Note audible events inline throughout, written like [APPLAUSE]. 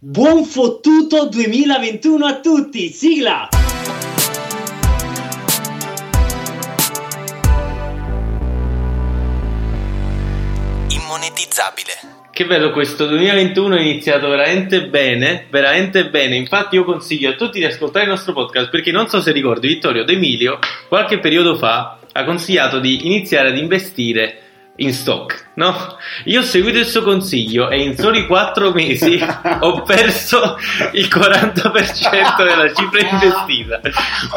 Buon fottuto 2021 a tutti, sigla! Immonetizzabile. Che bello questo 2021 è iniziato veramente bene, veramente bene. Infatti io consiglio a tutti di ascoltare il nostro podcast perché non so se ricordi Vittorio D'Emilio qualche periodo fa ha consigliato di iniziare ad investire in stock, no? Io ho seguito il suo consiglio e in soli 4 mesi [LAUGHS] ho perso il 40% della cifra investita.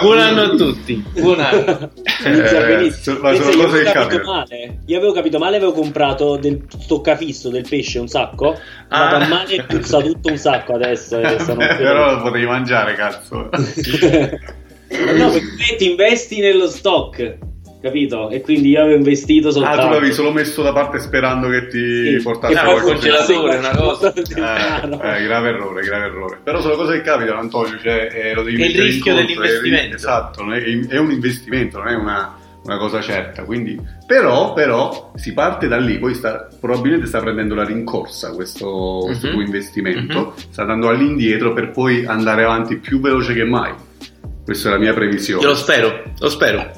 Buon anno a tutti, buon anno. Inizia Eh, benissimo. so- ma sono io cose avevo capito male. Io avevo capito male, avevo comprato del stoccafisso del pesce un sacco. Ah. a mano e puzza tutto un sacco adesso. e sono [LAUGHS] Però lo potevi mangiare, cazzo. [LAUGHS] no, perché ti investi nello stock, capito? E quindi io avevo investito Ah, soltanto. tu l'avevi solo messo da parte sperando che ti Sì. portasse Ah, poi col qualcosa. congelatore, una cosa. [LAUGHS] Eh, eh, grave errore, grave errore. Però sono cose che capitano, Antonio. Cioè, eh, lo devi È il mettere in rischio conto, dell'investimento. è- esatto, è, è un investimento, non è una, una cosa certa. Quindi, però, però, si parte da lì. Poi sta, probabilmente sta prendendo la rincorsa questo, questo Mhm. tuo investimento. Sta andando all'indietro per poi andare avanti più veloce che mai. Questa è la mia previsione. Io lo spero, lo spero.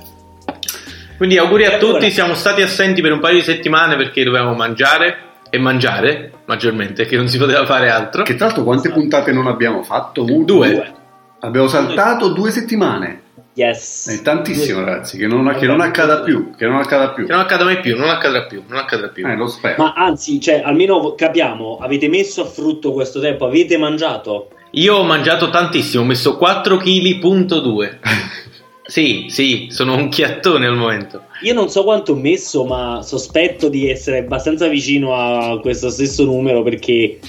Quindi auguri a tutti, siamo stati assenti per un paio di settimane perché dovevamo mangiare e mangiare maggiormente, che non si poteva fare altro. Che tra l'altro quante puntate non abbiamo fatto? Un- Due. Abbiamo saltato due settimane. Yes. È tantissimo, ragazzi. Che non, che non accada più. Che non accada più. Che non accada mai più, non accadrà più, non accadrà più. Eh, lo spero. Ma anzi, cioè, almeno capiamo, avete messo a frutto questo tempo, avete mangiato? Io ho mangiato tantissimo, ho messo 4 kg.2. [LAUGHS] Sì, sì, sono un chiattone al momento. Io non so quanto ho messo, ma sospetto di essere abbastanza vicino a questo stesso numero perché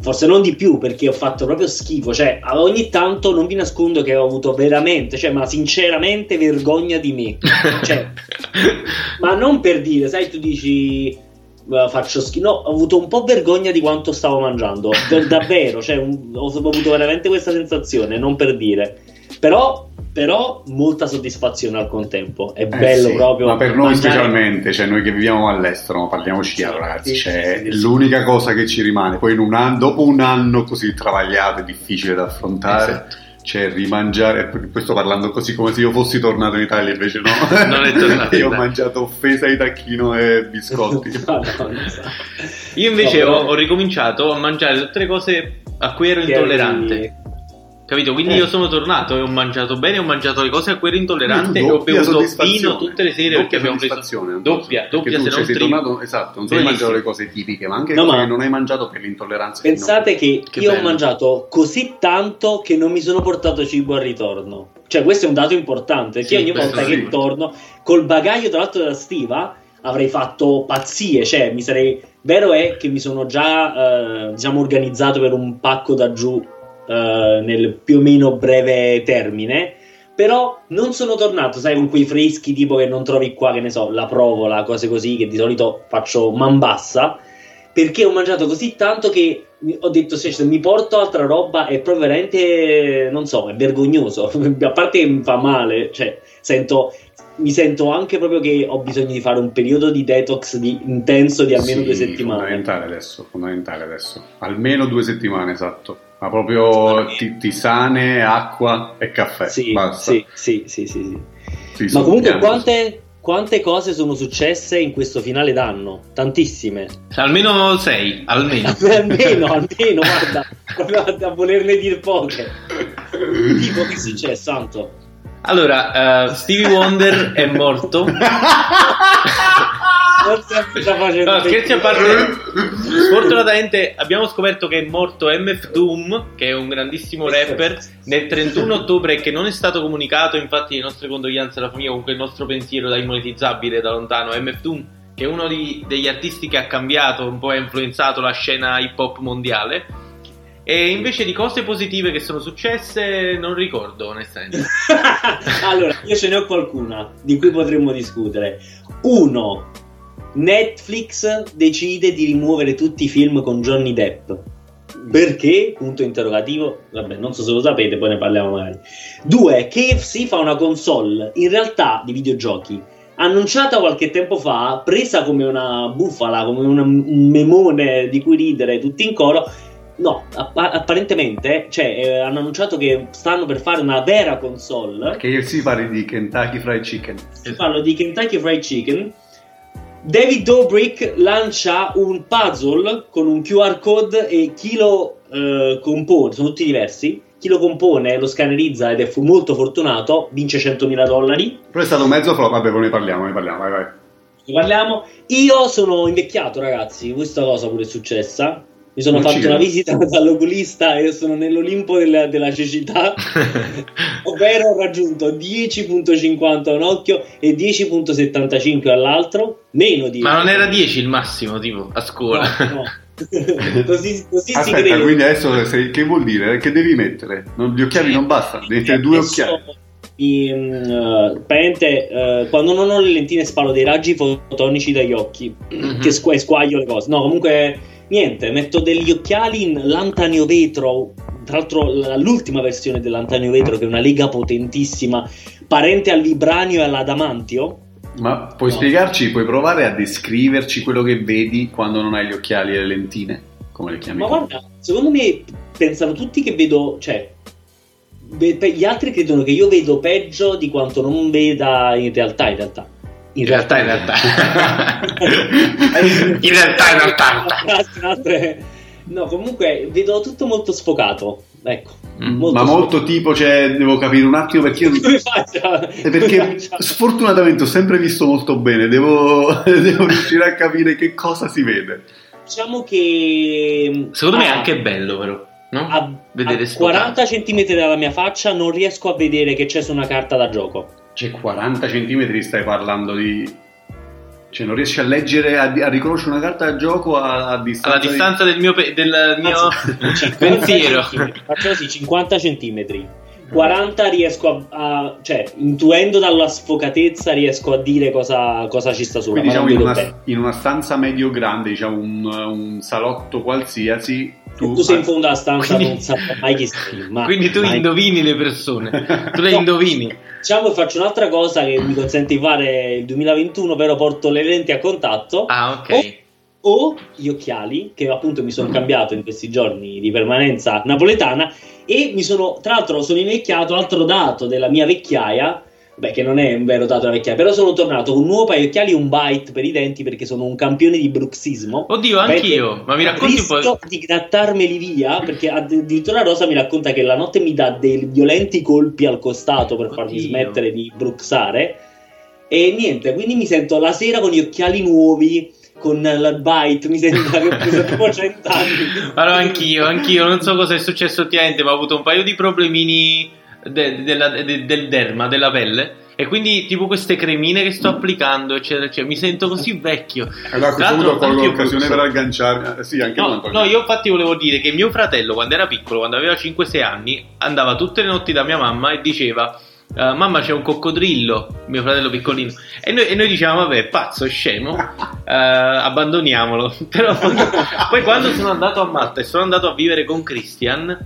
forse non di più perché ho fatto proprio schifo, cioè ogni tanto non vi nascondo che ho avuto veramente, cioè ma sinceramente vergogna di me. Cioè, [LAUGHS] ma non per dire, sai, tu dici "Eh, faccio schifo, no, ho avuto un po' vergogna di quanto stavo mangiando, per- davvero, cioè un- ho avuto veramente questa sensazione, non per dire. Però, però molta soddisfazione al contempo, è Eh, bello sì, proprio. Ma per noi mangiare- specialmente, cioè noi che viviamo all'estero, parliamoci chiaro, Sì, ragazzi. sì, cioè, sì, è sì. l'unica cosa che ci rimane. Poi in un anno, dopo un anno così travagliato e difficile da affrontare. Esatto. Cioè, rimangiare, poi sto parlando così come se io fossi tornato in Italia, invece no. [LAUGHS] Non è tornato io ho mangiato offesa di tacchino e biscotti. [LAUGHS] Madonna, sa. Io invece No, ho, però- ho ricominciato a mangiare tutte le cose a cui ero Che intollerante. avevi- Capito? Quindi Eh. io sono tornato e ho mangiato bene, ho mangiato le cose a cui ero intollerante e ho bevuto vino tutte le sere Doppia perché abbiamo preso doppia, doppia tu, se non sei tornato, esatto, non solo hai mangiato le cose tipiche, ma anche No, cose ma- che non hai mangiato per l'intolleranza. Pensate che, Che io ho bello. mangiato così tanto che non mi sono portato cibo al ritorno. Cioè, questo è un dato importante. Perché Sì, ogni volta sì. che torno col bagaglio, tra l'altro, della stiva avrei fatto pazzie. Cioè, mi sarei. Vero è che mi sono già, eh, diciamo, organizzato per un pacco da giù eh, nel più o meno breve termine. Però non sono tornato, sai, con quei freschi tipo che non trovi qua, che ne so, la provola, cose così, che di solito faccio man bassa. Perché ho mangiato così tanto che ho detto, se mi porto altra roba è proprio veramente, non so, è vergognoso. [LAUGHS] A parte che mi fa male, cioè, sento, mi sento anche proprio che ho bisogno di fare un periodo di detox di- intenso di almeno Sì, due settimane. Fondamentale adesso, fondamentale adesso. Almeno due settimane, esatto. Ma proprio ti- tisane, acqua e caffè. Sì, Basta. sì, sì, sì, sì, sì. Sì, Ma comunque quante, quante cose sono successe in questo finale d'anno? Tantissime. Almeno 6, almeno. [LAUGHS] almeno, almeno, guarda, proprio a, volerne dire poche. Tipo, che è successo, Santo? Allora, eh, Stevie Wonder è morto. [LAUGHS] Non stiamo già facendo No, scherzi a parte, sfortunatamente abbiamo scoperto che è morto MF Doom, che è un grandissimo rapper, nel 31 ottobre che non è stato comunicato, infatti le nostre condoglianze alla famiglia, comunque il nostro pensiero da immonetizzabile da lontano, MF Doom, che è uno di- degli artisti che ha cambiato, un po' ha influenzato la scena hip hop mondiale. E invece di cose positive che sono successe non ricordo onestamente. [LAUGHS] allora, io ce ne ho qualcuna di cui potremmo discutere. Uno, Netflix decide di rimuovere tutti i film con Johnny Depp. Perché? Punto interrogativo. Vabbè, non so se lo sapete, poi ne parliamo magari. Due, KFC fa una console in realtà di videogiochi. Annunciata qualche tempo fa, presa come una bufala, come una- un memone di cui ridere tutti in coro, No, appa- apparentemente, cioè, eh, hanno annunciato che stanno per fare una vera console. Che si parli di Kentucky Fried Chicken. Si parla di Kentucky Fried Chicken. David Dobrik lancia un puzzle con un QR code e chi lo eh, compone, sono tutti diversi. Chi lo compone, lo scannerizza ed è fu- molto fortunato, vince 100.000 dollari. Però è stato mezzo flop, vabbè, poi ne parliamo, ne parliamo, vai vai. Ne parliamo. Io sono invecchiato, ragazzi. Questa cosa pure è successa. Mi sono Non fatto una visita [LAUGHS] dall'oculista e sono nell'Olimpo della, della cecità. [LAUGHS] ovvero ho raggiunto 10.50 a un occhio e 10.75 all'altro. Meno di. Ma non era 10 il massimo, tipo, a scuola. No, no. [LAUGHS] così, così si Aspetta, crede. quindi adesso sei- che vuol dire? Che devi mettere? Non- gli occhiali non bastano, devi mettere due occhiali. i, praticamente, eh, quando non ho le lentine sparo dei raggi fotonici dagli occhi Mhm. che squ- squaglio le cose. No, comunque niente, metto degli occhiali in lantanio vetro. Tra l'altro, la- l'ultima versione dell'antanio vetro, che è una lega potentissima, parente al vibranio e all'adamantio. Ma puoi No. spiegarci, puoi provare a descriverci quello che vedi quando non hai gli occhiali e le lentine? Come le chiami? Ma tu? guarda, secondo me pensano tutti che vedo, cioè, gli altri credono che io vedo peggio di quanto non veda in realtà, in realtà. In realtà, in realtà. [LAUGHS] in realtà, in realtà. No, comunque vedo tutto molto sfocato. Ecco. Mm. Molto Ma molto tipo, cioè, devo capire un attimo perché io... [LAUGHS] Come faccio? È perché sfortunatamente ho sempre visto molto bene, devo, [LAUGHS] devo riuscire a capire che cosa si vede. Diciamo che. Secondo me è a- anche bello, però. No? A, a sfocato. 40 cm dalla mia faccia non riesco a vedere che c'è su una carta da gioco. Cioè, 40 centimetri stai parlando di... Cioè, non riesci a leggere, a, a riconoscere una carta da gioco a, a distanza... Alla distanza del mio, pe- del mio Anzi, 50 [LAUGHS] [LAUGHS] pensiero. centimetri. Faccio così, 50 cm. 40 riesco a, a- cioè, intuendo dalla sfocatezza riesco a dire cosa, cosa ci sta sopra. Quindi diciamo in una, in una stanza medio-grande, diciamo un, un salotto qualsiasi, tu... Tu sei in fondo alla stanza, Quindi- non saprai mai chi sei. ma- Quindi tu mai. indovini le persone. [LAUGHS] Tu le No. indovini. Diciamo che faccio un'altra cosa che mi consente di fare il 2021, però porto le lenti a contatto Ah, ok. o gli occhiali, che appunto mi sono cambiato in questi giorni di permanenza napoletana e mi sono, tra l'altro sono invecchiato, altro dato della mia vecchiaia, beh che non è un vero dato della vecchiaia, però sono tornato con un nuovo paio di occhiali e un bite per i denti perché sono un campione di bruxismo. Oddio, anch'io. Ma mi racconti un po'. di grattarmeli via perché addirittura Rosa mi racconta che la notte mi dà dei violenti colpi al costato per farmi Oddio. smettere di bruxare e niente, quindi mi sento la sera con gli occhiali nuovi con la bite, mi sembra che ho preso tipo 100 anni. [LAUGHS] Allora, anch'io, anch'io. Non so cosa è successo ultimamente, ma ho avuto un paio di problemini de- della- de- del derma, della pelle. E quindi, tipo, queste cremine che sto applicando, eccetera, eccetera. Mi sento così vecchio. Allora, a Tra l'altro, colgo l'occasione per agganciarmi. eh, Sì, anche No, no, io infatti volevo dire che mio fratello, quando era piccolo, quando aveva 5-6 anni, andava tutte le notti da mia mamma e diceva: "Eh, Mamma, c'è un coccodrillo, mio fratello piccolino. E noi, e noi dicevamo: Vabbè, pazzo, scemo, [LAUGHS] eh, abbandoniamolo. [LAUGHS] Però poi quando sono andato a Malta e sono andato a vivere con Christian,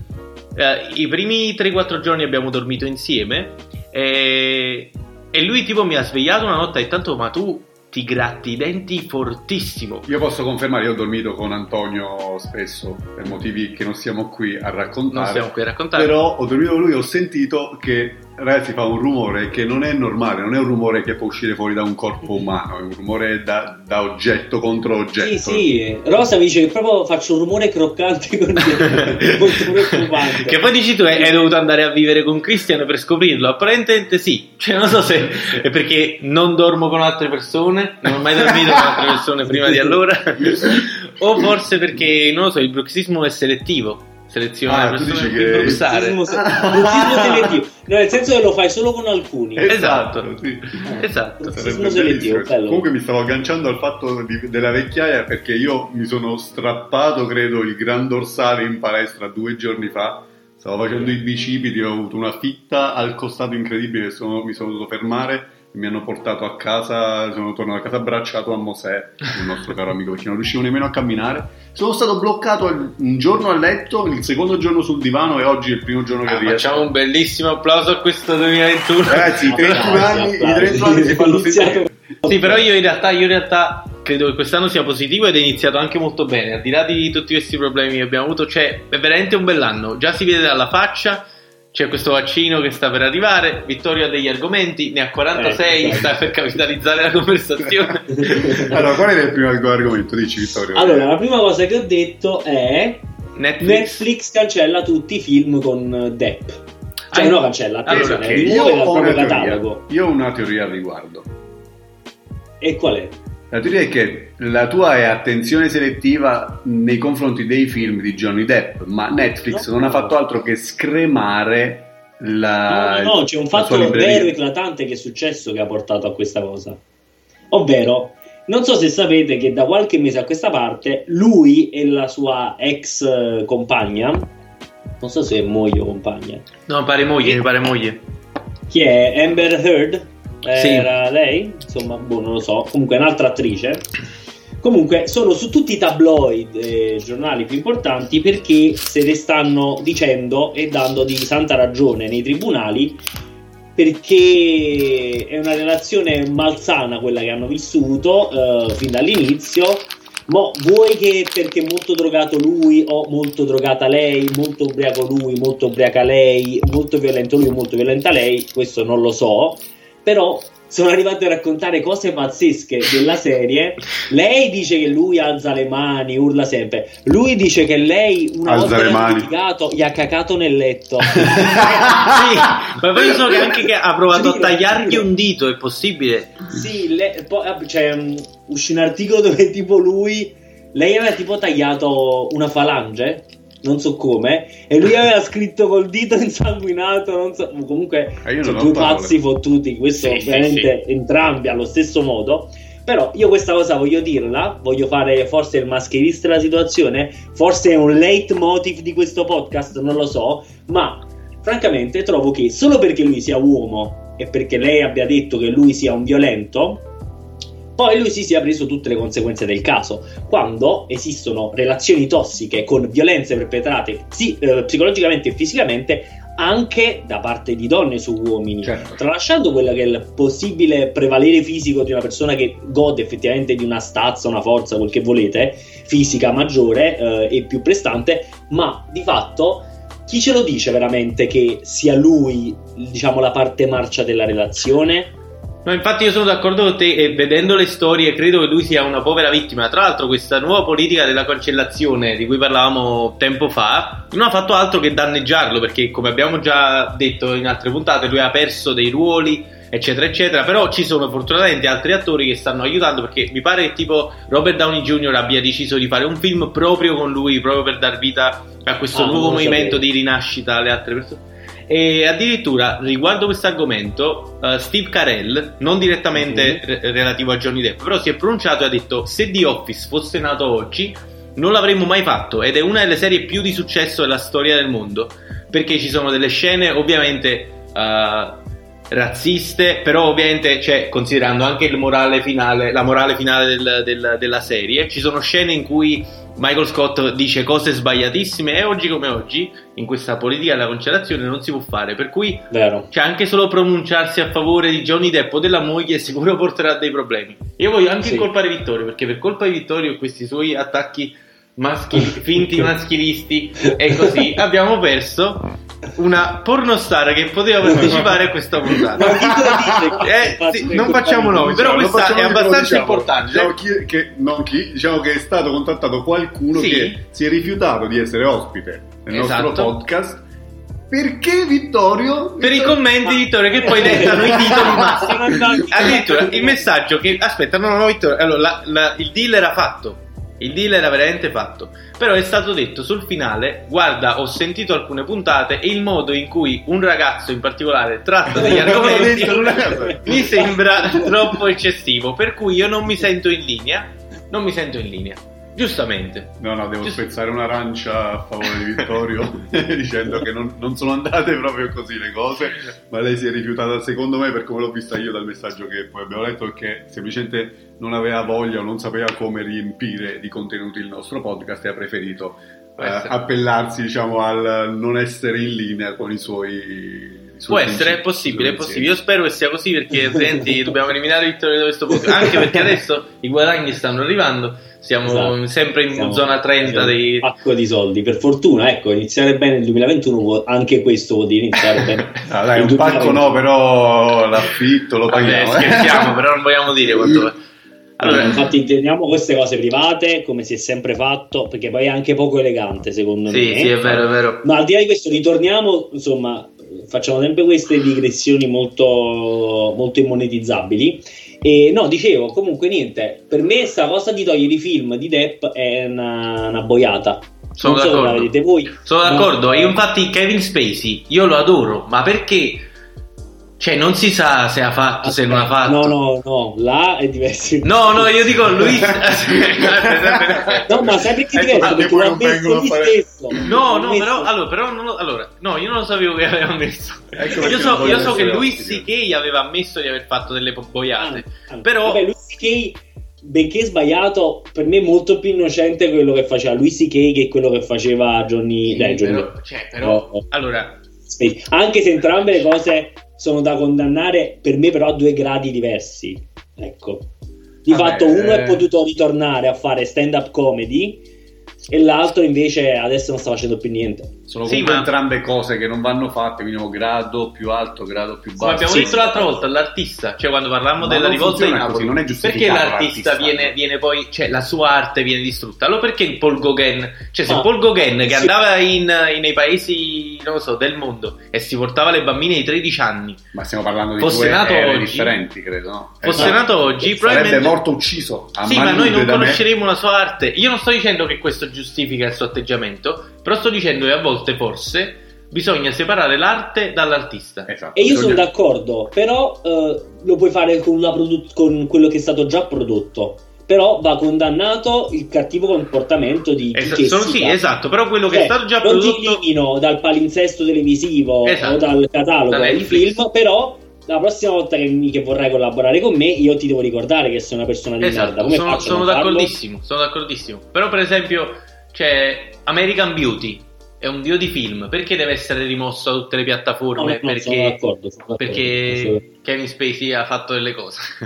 eh, i primi 3-4 giorni abbiamo dormito insieme. E, e lui, tipo, mi ha svegliato una notte e tanto, ma tu ti gratti i denti fortissimo. Io posso confermare, io ho dormito con Antonio spesso per motivi che non siamo qui a raccontare. Non stiamo qui a raccontare. Però ho dormito con lui e ho sentito che ragazzi fa un rumore che non è normale, non è un rumore che può uscire fuori da un corpo umano, è un rumore da, da oggetto contro oggetto. Sì, sì, Rosa mi dice che proprio faccio un rumore croccante con [LAUGHS] preoccupante. Che poi dici tu, hai hai dovuto andare a vivere con Christian per scoprirlo? Apparentemente sì. Cioè, non so se è perché non dormo con altre persone, non ho mai dormito con altre persone prima di allora, [LAUGHS] o forse perché, non lo so, il bruxismo è selettivo. Seleziona Ah, le tu persone che- bruxare. Bruxismo se- bruxismo selettivo. No, nel senso che lo fai solo con alcuni. Esatto. sì. Esatto. Bruxismo Sarebbe selettivo, bellissimo. bello. Comunque mi stavo agganciando al fatto di- della vecchiaia perché io mi sono strappato, credo, il gran dorsale in palestra due giorni fa. Stavo facendo i bicipiti, ho avuto una fitta al costato incredibile, sono- mi sono dovuto fermare mi hanno portato a casa, sono tornato a casa abbracciato a Mosè, il nostro caro amico, perché non riuscivo nemmeno a camminare. Sono stato bloccato un giorno a letto, il secondo giorno sul divano e oggi è il primo giorno che Ah, riesco. facciamo un bellissimo applauso a questo 2021. Ragazzi, i 31 Applausi, anni, i applausi. 31 anni si fanno sentire. Sì, però io in realtà, io in realtà credo che quest'anno sia positivo ed è iniziato anche molto bene. Al di là di tutti questi problemi che abbiamo avuto, cioè, è veramente un bell'anno. Già si vede dalla faccia. C'è questo vaccino che sta per arrivare. Vittorio ha degli argomenti, ne ha 46, Eh, sta per capitalizzare la conversazione. [LAUGHS] allora, qual è il primo argomento? Dici, Vittorio. Allora, la prima cosa che ho detto è Netflix. Netflix cancella tutti i film con Depp. Cioè, Ah, no, cancella, allora, attenzione, ok, io rimuove dal ho, una proprio teoria, catalogo. io ho una teoria al riguardo. E qual è? La teoria è che la tua è attenzione selettiva nei confronti dei film di Johnny Depp, ma Netflix No. non ha fatto altro che scremare la. No, no, no, c'è un fatto vero eclatante che è successo che ha portato a questa cosa. Ovvero, non so se sapete che da qualche mese a questa parte lui e la sua ex compagna, non so se è moglie o compagna, No, pare moglie, pare moglie. chi è Amber Heard? Sì. Era lei? Insomma, boh, non lo so. Comunque un'altra attrice. Comunque sono su tutti i tabloid e giornali più importanti perché se ne stanno dicendo e dando di santa ragione nei tribunali perché è una relazione malsana quella che hanno vissuto eh, fin dall'inizio. Mo, vuoi che perché molto drogato lui o molto drogata lei, molto ubriaco lui, molto ubriaca lei, molto violento lui, molto violenta lei, questo non lo so, però sono arrivati a raccontare cose pazzesche della serie. Lei dice che lui alza le mani, urla sempre. Lui dice che lei una Alza volta le litigato gli ha cacato nel letto. [LAUGHS] sì, ma poi io so che anche che ha provato a Giuro, tagliargli un dito, è possibile? Sì, le- poi, eh, cioè, mh, uscì un articolo dove tipo lui, lei aveva tipo tagliato una falange, non so come, e lui aveva scritto col dito [LAUGHS] insanguinato, non so, comunque Eh, sono due parole. pazzi fottuti, questo Sì, sì, ovviamente entrambi allo stesso modo. Però io questa cosa voglio dirla, voglio fare forse il mascherista della situazione, forse è un leitmotiv di questo podcast, non lo so, ma francamente trovo che solo perché lui sia uomo e perché lei abbia detto che lui sia un violento, poi lui si sia preso tutte le conseguenze del caso. Quando esistono relazioni tossiche con violenze perpetrate psi- eh, psicologicamente e fisicamente anche da parte di donne su uomini, Certo. tralasciando quello che è il possibile prevalere fisico di una persona che gode effettivamente di una stazza, una forza, quel che volete, fisica maggiore eh, e più prestante, ma di fatto chi ce lo dice veramente che sia lui, diciamo, la parte marcia della relazione? No, infatti io sono d'accordo con te e vedendo le storie credo che lui sia una povera vittima. Tra l'altro questa nuova politica della cancellazione di cui parlavamo tempo fa non ha fatto altro che danneggiarlo perché come abbiamo già detto in altre puntate lui ha perso dei ruoli eccetera eccetera però ci sono fortunatamente altri attori che stanno aiutando perché mi pare che tipo Robert Downey Jr. abbia deciso di fare un film proprio con lui proprio per dar vita a questo Ah, nuovo movimento sapevo. di rinascita alle altre persone e addirittura riguardo questo argomento, eh, Steve Carell, non direttamente Mhm. re- relativo a Johnny Depp, però si è pronunciato e ha detto: Se The Office fosse nato oggi, non l'avremmo mai fatto. Ed è una delle serie più di successo della storia del mondo. Perché ci sono delle scene, ovviamente. eh, razziste però ovviamente cioè, considerando anche il morale finale la morale finale del- del- della serie ci sono scene in cui Michael Scott dice cose sbagliatissime e oggi come oggi in questa politica della cancellazione non si può fare per cui Vero. cioè anche solo pronunciarsi a favore di Johnny Depp o della moglie sicuro porterà dei problemi. Io voglio anche Sì. incolpare Vittorio perché per colpa di Vittorio e questi suoi attacchi maschili, finti [LAUGHS] maschilisti e così abbiamo perso una pornostar che poteva partecipare a questa puntata. Eh, sì, non facciamo nomi, però questa è abbastanza diciamo, importante. Diciamo, chi, che, non chi, diciamo che è stato contattato qualcuno Sì. che si è rifiutato di essere ospite nel Esatto. nostro podcast perché Vittorio Per i Vittorio- commenti, Vittorio, che poi dettano i titoli [LAUGHS] massimi. Addirittura il messaggio che aspetta, no, no, no, Vittorio. Allora, la- la- il deal era fatto. Il deal era veramente fatto. Però è stato detto sul finale: Guarda, ho sentito alcune puntate e il modo in cui un ragazzo in particolare tratta degli [LAUGHS] argomenti mi sembra troppo eccessivo. Per cui io non mi sento in linea. Non mi sento in linea. Giustamente. No, no, devo Giusto. spezzare un'arancia a favore di Vittorio [LAUGHS] dicendo che non, non sono andate proprio così le cose, ma lei si è rifiutata secondo me per come l'ho vista io dal messaggio che poi abbiamo letto che semplicemente non aveva voglia o non sapeva come riempire di contenuti il nostro podcast e ha preferito eh, appellarsi diciamo al non essere in linea con i suoi Può essere, è possibile, è possibile. Io spero che sia così perché altrimenti [LAUGHS] dobbiamo eliminare Vittorio da questo punto. Anche perché adesso i guadagni stanno arrivando. Siamo Esatto. sempre in Siamo- zona 30 siamo dei... Pacco di soldi. Per fortuna, ecco, iniziare bene nel 2021, vuol- anche questo vuol dire iniziare [LAUGHS] bene. Ah, dai, un pacco 2021. no, però l'affitto lo Vabbè, paghiamo. eh. scherziamo, però non vogliamo dire quanto... [LAUGHS] Allora, Allora, infatti teniamo queste cose private come si è sempre fatto, perché poi è anche poco elegante, secondo sì, me. sì, è vero, è vero. Ma al di là di questo, ritorniamo, insomma, facciamo sempre queste digressioni molto, molto immonetizzabili. E no, dicevo, comunque niente, per me sta cosa di togliere i film di Depp è una, una boiata. Sono non so d'accordo. vedete voi. Sono d'accordo, io infatti Kevin Spacey, io lo adoro, ma perché? Cioè, non si sa se ha fatto, se non ha Aspetta, fatto. No, no, no, là è diverso. No, no, io dico lui. [LAUGHS] No, ma sai perché è Ecco, diverso? perché Perché l'ha non vengono messo lui fare- stesso. No, no, però, allora, però non lo, allora, no, io non lo sapevo che aveva messo. Ecco io so, io so che ospite. C.K. aveva ammesso di aver fatto delle boiate. Ah, ah. Però- Vabbè, Louis C.K., benché sbagliato, per me è molto più innocente quello che faceva Louis C.K. che quello che faceva Johnny... dai, Johnny però, cioè, però, No. allora. Anche se entrambe le cose sono da condannare, per me però a due gradi diversi. Ecco. Di Vabbè, fatto uno eh. è potuto ritornare a fare stand-up comedy e l'altro invece adesso non sta facendo più niente. Sono Sì, comunque ma- entrambe cose che non vanno fatte, quindi grado più alto, grado più basso. abbiamo sì, detto sì. l'altra volta, l'artista, cioè quando parlammo Ma della non rivolta di Napoli, così, non è perché giustificato l'artista l'artista. viene, viene poi, cioè la sua arte viene distrutta? Allora perché il Paul Gauguin, cioè se Ah, Paul Gauguin che sì. andava in, in- nei paesi, non lo so, del mondo e si portava le bambine di 13 anni, Ma stiamo parlando di Fosse nato oggi- differenti, credo, no? fosse Esatto. nato oggi, Sarebbe probabilmente... morto ucciso a Sì, ma noi non da me. conosceremo la sua arte. Io non sto dicendo che questo giustifica il suo atteggiamento, però sto dicendo che a volte forse bisogna separare l'arte dall'artista. Esatto, E io bisogna- sono d'accordo, però eh, lo puoi fare con, produ- con quello che è stato già prodotto. Però va condannato il cattivo comportamento di chi che sono- sì, esatto, però quello che Cioè, è stato già non ti prodotto... elimino dal palinsesto televisivo Esatto. o dal catalogo Da di Netflix. film, però la prossima volta che, mi- che vorrai collaborare con me, io ti devo ricordare che sei una persona di merda. Esatto, Come sono, sono non d'accordissimo, sono d'accordissimo. Però per esempio c'è American Beauty, è un dio di film, perché deve essere rimosso da tutte le No, no, piattaforme? no, sono perché d'accordo, sono d'accordo. perché Kevin Spacey ha fatto delle cose. [LAUGHS]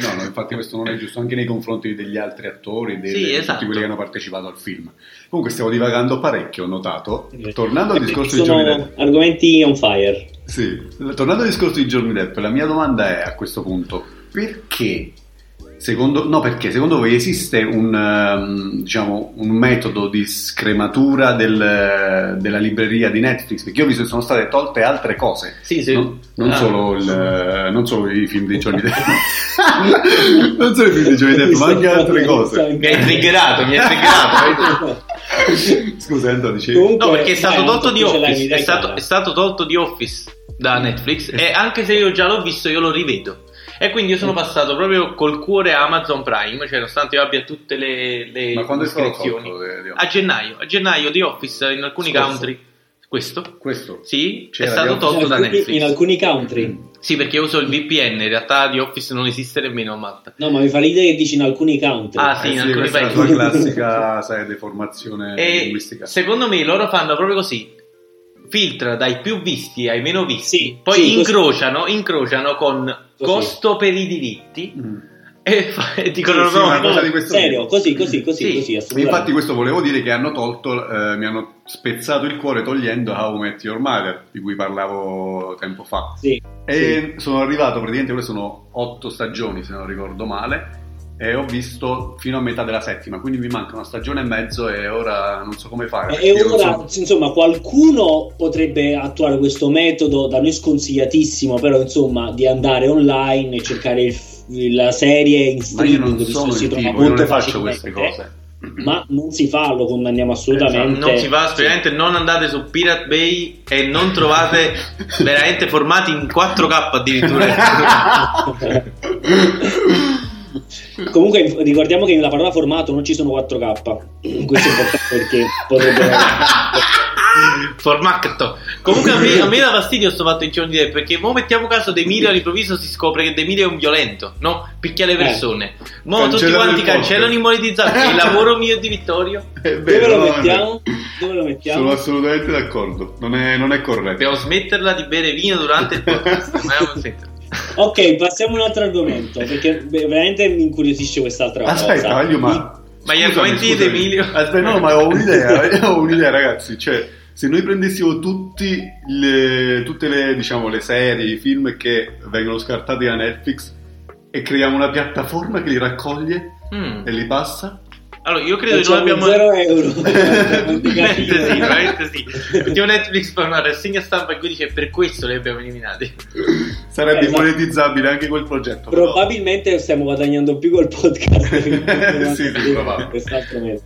no, no, infatti questo non è giusto anche nei confronti degli altri attori, dei- Sì, di esatto. tutti quelli che hanno partecipato al film. Comunque stiamo divagando parecchio, ho notato. Eh, Tornando al perché discorso di Johnny sono Depp. argomenti on fire. Sì, tornando al discorso di Johnny Depp, la mia domanda è a questo punto, perché secondo, no, perché secondo voi esiste un, ehm, diciamo, un metodo di scrematura del- della libreria di Netflix? Perché io ho visto che sono state tolte altre cose. Sì, sì. Non, non Ah. solo il- non solo i film di Johnny Depp, [LAUGHS] non solo i film di Johnny Depp, ma anche altre cose. Mi hai triggerato, mi hai triggerato. [LAUGHS] Scusa, Endo, dicevi? Comunque- No, perché è stato Vai, tolto di Office. È stato, è stato tolto di Office da Netflix. E anche se io già l'ho visto, io lo rivedo. E quindi io sono passato proprio col cuore a Amazon Prime. Cioè, nonostante io abbia tutte le, le Ma quando è stato iscrizioni. A gennaio, a gennaio di Office in alcuni Scorso. country. Questo? Questo? Sì, C'era è stato tolto da alcuni, Netflix. in alcuni country. Sì, perché io uso il VPN. In realtà di Office non esiste nemmeno a Malta. No, ma mi fa ridere che dici in alcuni country. Ah, sì, Eh in sì, alcuni questa è la paesi. [LAUGHS] classica, sai, deformazione E linguistica. secondo me loro fanno proprio così. Filtra dai più visti ai meno visti, Sì, poi sì, così. incrociano, incrociano con Così. costo per i diritti Mm. e, fa- e dicono Sì, no, una no. cosa di questo serio, tipo. così, così, così, Sì. così, infatti questo volevo dire che hanno tolto, eh, mi hanno spezzato il cuore togliendo How Met Your Mother, di cui parlavo tempo fa. Sì, E sono arrivato, praticamente queste sono otto stagioni se non ricordo male, e ho visto fino a metà della settima, quindi mi manca una stagione e mezzo e ora non so come fare. E ora, so- insomma, qualcuno potrebbe attuare questo metodo, da noi sconsigliatissimo, però, insomma, di andare online e cercare il- la serie in Ma io streaming, non visto sono che il si trova tipo, io non faccio queste cose. [CLEARS THROAT] Ma non si fa, lo condanniamo assolutamente. non si fa assolutamente, non andate su Pirate Bay e non trovate [LAUGHS] veramente formati in 4K addirittura. [LAUGHS] Comunque ricordiamo che nella parola formato non ci sono 4K. Questo è importante perché potrebbero... Formato. Comunque a me, a me dà fastidio sto fatto di Johnny Depp perché mo mettiamo caso De Emilio all'improvviso si scopre che De Emilio è un violento, no? Picchia le persone. Mo tutti Cancellano quanti il cancellano i monetizzati. Il lavoro mio di Vittorio. [LAUGHS] Dove lo mettiamo? Dove lo Eh, mettiamo? Sono assolutamente d'accordo. Non è, non è corretto. Dobbiamo smetterla di bere vino durante il podcast. Ok, passiamo a un altro argomento, perché veramente mi incuriosisce quest'altra cosa. Aspetta, ma. Ma gli argomenti di. Emilio? Aspetta, no, ma ho un'idea. [LAUGHS] ho un'idea, ragazzi. Cioè, se noi prendessimo tutti le, tutte le, diciamo, le serie, i film che vengono scartati da Netflix e creiamo una piattaforma che li raccoglie Mm. e li passa. Allora, io credo che noi abbiamo... zero euro. [LAUGHS] Probabilmente [LAUGHS] sì. Mettiamo Netflix fa una rassegna stampa in cui dice per questo li abbiamo eliminati. Sarebbe Esatto. monetizzabile anche quel progetto. però- Probabilmente stiamo guadagnando più col podcast. [LAUGHS] Sì. Quest'altro mese.